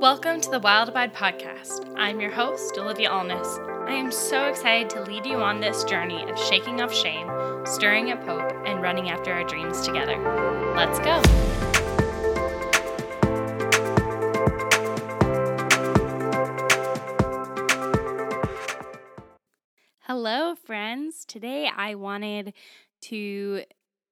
Welcome to the Wild Abide podcast. I'm your host, Olivia Alness. I am so excited to lead you on this journey of shaking off shame, stirring up hope, and running after our dreams together. Let's go. Hello, friends. Today I wanted to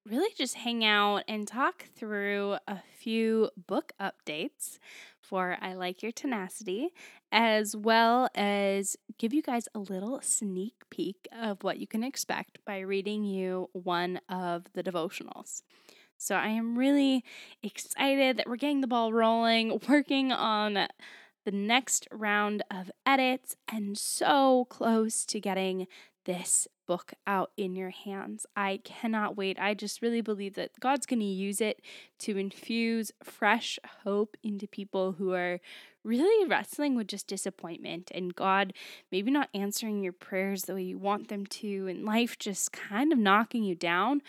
really just hang out and talk through a few book updates for I Like Your Tenacity, as well as give you guys a little sneak peek of what you can expect by reading you one of the devotionals. So I am really excited that we're getting the ball rolling, working on the next round of edits, and so close to getting this book out in your hands. I cannot wait. I just really believe that God's going to use it to infuse fresh hope into people who are really wrestling with just disappointment and God maybe not answering your prayers the way you want them to, and life just kind of knocking you down.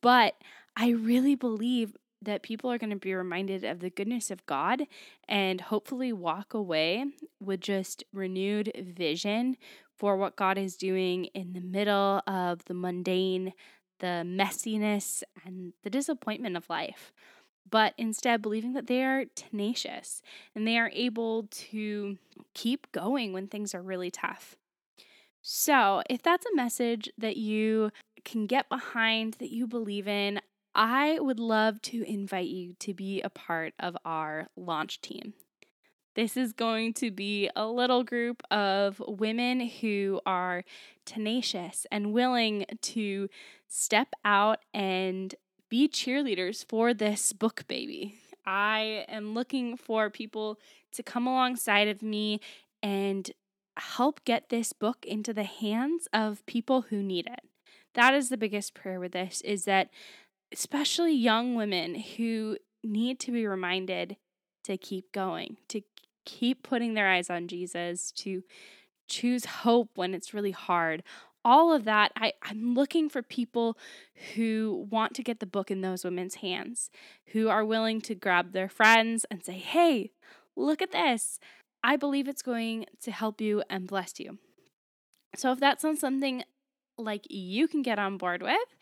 But I really believe that people are going to be reminded of the goodness of God and hopefully walk away with just renewed vision for what God is doing in the middle of the mundane, the messiness, and the disappointment of life. But instead, believing that they are tenacious and they are able to keep going when things are really tough. So, if that's a message that you can get behind, that you believe in, I would love to invite you to be a part of our launch team. This is going to be a little group of women who are tenacious and willing to step out and be cheerleaders for this book baby. I am looking for people to come alongside of me and help get this book into the hands of people who need it. That is the biggest prayer with this is that especially young women who need to be reminded to keep going, to keep putting their eyes on Jesus, to choose hope when it's really hard. All of that, I, I'm looking for people who want to get the book in those women's hands, who are willing to grab their friends and say, hey, look at this. I believe it's going to help you and bless you. So if that sounds something like you can get on board with.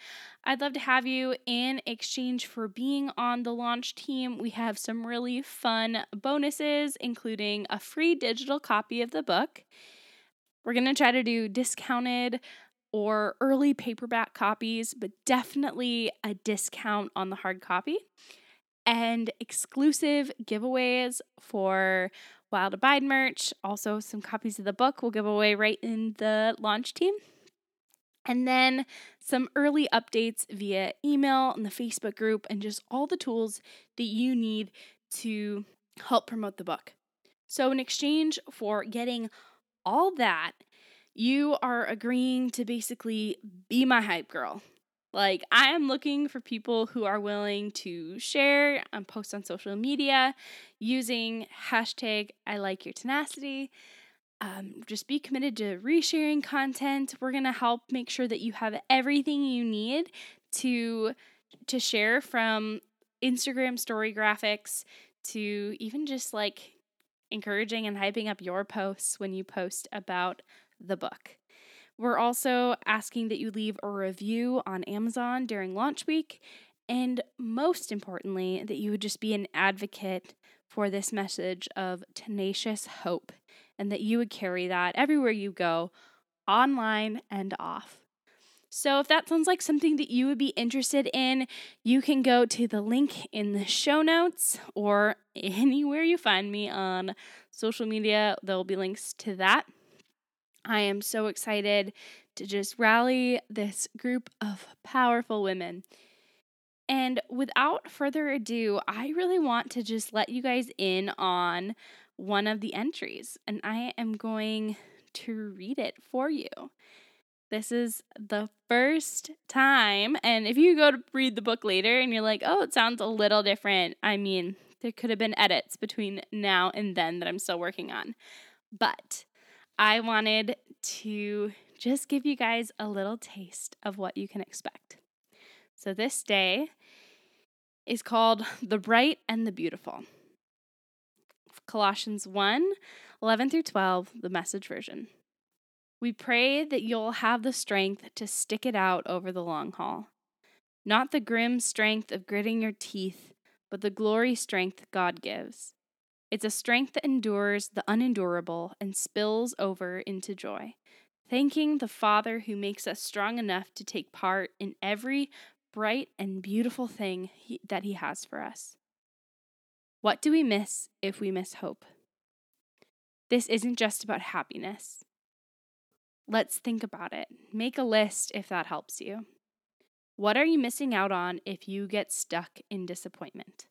I'd love to have you in exchange for being on the launch team. We have some really fun bonuses, including a free digital copy of the book. We're going to try to do discounted or early paperback copies, but definitely a discount on the hard copy. And exclusive giveaways for Wild Abide merch. Also, some copies of the book we'll give away right in the launch team. And then some early updates via email and the Facebook group and just all the tools that you need to help promote the book. So, in exchange for getting all that, you are agreeing to basically be my hype girl. Like, I am looking for people who are willing to share and post on social media using hashtag I like your tenacity um, just be committed to resharing content. We're going to help make sure that you have everything you need to to share from Instagram story graphics to even just like encouraging and hyping up your posts when you post about the book. We're also asking that you leave a review on Amazon during launch week. And most importantly, that you would just be an advocate for this message of tenacious hope and that you would carry that everywhere you go, online and off. So, if that sounds like something that you would be interested in, you can go to the link in the show notes or anywhere you find me on social media. There will be links to that. I am so excited to just rally this group of powerful women. And without further ado, I really want to just let you guys in on one of the entries, and I am going to read it for you. This is the first time, and if you go to read the book later and you're like, oh, it sounds a little different, I mean, there could have been edits between now and then that I'm still working on. But I wanted to just give you guys a little taste of what you can expect. So, this day is called The Bright and the Beautiful Colossians 1 11 through 12, the message version. We pray that you'll have the strength to stick it out over the long haul. Not the grim strength of gritting your teeth, but the glory strength God gives. It's a strength that endures the unendurable and spills over into joy, thanking the Father who makes us strong enough to take part in every bright and beautiful thing he, that He has for us. What do we miss if we miss hope? This isn't just about happiness. Let's think about it. Make a list if that helps you. What are you missing out on if you get stuck in disappointment?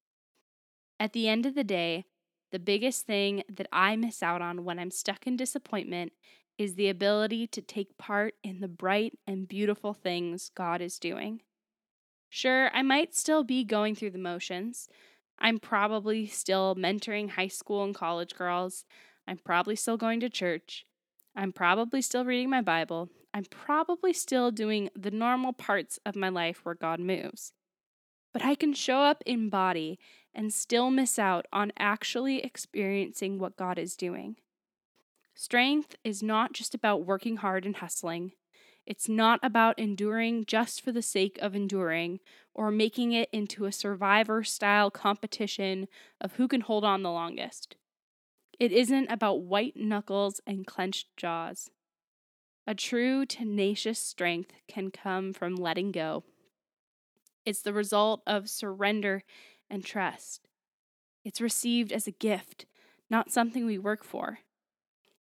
At the end of the day, the biggest thing that I miss out on when I'm stuck in disappointment is the ability to take part in the bright and beautiful things God is doing. Sure, I might still be going through the motions. I'm probably still mentoring high school and college girls. I'm probably still going to church. I'm probably still reading my Bible. I'm probably still doing the normal parts of my life where God moves. But I can show up in body and still miss out on actually experiencing what God is doing. Strength is not just about working hard and hustling. It's not about enduring just for the sake of enduring or making it into a survivor style competition of who can hold on the longest. It isn't about white knuckles and clenched jaws. A true tenacious strength can come from letting go. It's the result of surrender and trust. It's received as a gift, not something we work for.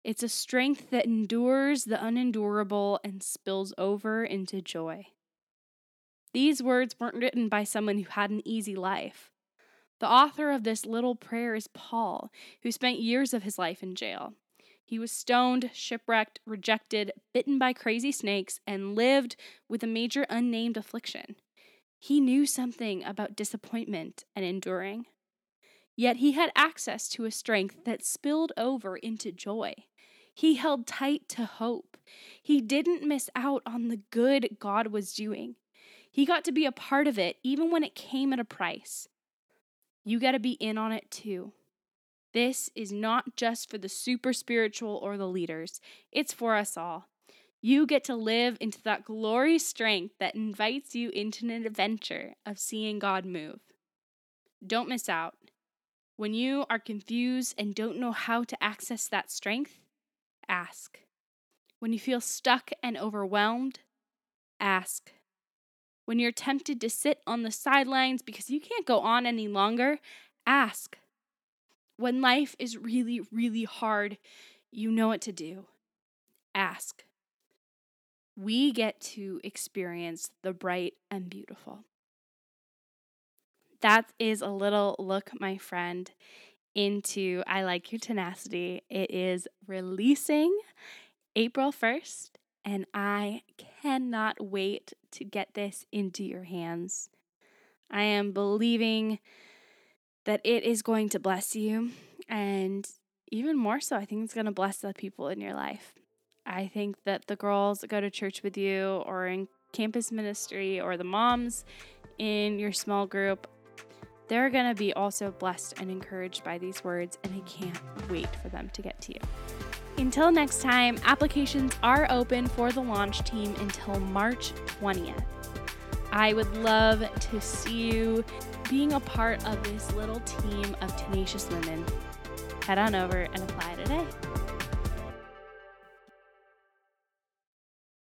It's a strength that endures the unendurable and spills over into joy. These words weren't written by someone who had an easy life. The author of this little prayer is Paul, who spent years of his life in jail. He was stoned, shipwrecked, rejected, bitten by crazy snakes, and lived with a major unnamed affliction. He knew something about disappointment and enduring. Yet he had access to a strength that spilled over into joy. He held tight to hope. He didn't miss out on the good God was doing. He got to be a part of it, even when it came at a price. You got to be in on it too. This is not just for the super spiritual or the leaders, it's for us all. You get to live into that glory strength that invites you into an adventure of seeing God move. Don't miss out. When you are confused and don't know how to access that strength, ask. When you feel stuck and overwhelmed, ask. When you're tempted to sit on the sidelines because you can't go on any longer, ask. When life is really, really hard, you know what to do. Ask. We get to experience the bright and beautiful. That is a little look, my friend, into I Like Your Tenacity. It is releasing April 1st, and I cannot wait to get this into your hands. I am believing that it is going to bless you, and even more so, I think it's going to bless the people in your life. I think that the girls that go to church with you, or in campus ministry, or the moms in your small group, they're going to be also blessed and encouraged by these words, and I can't wait for them to get to you. Until next time, applications are open for the launch team until March 20th. I would love to see you being a part of this little team of tenacious women. Head on over and apply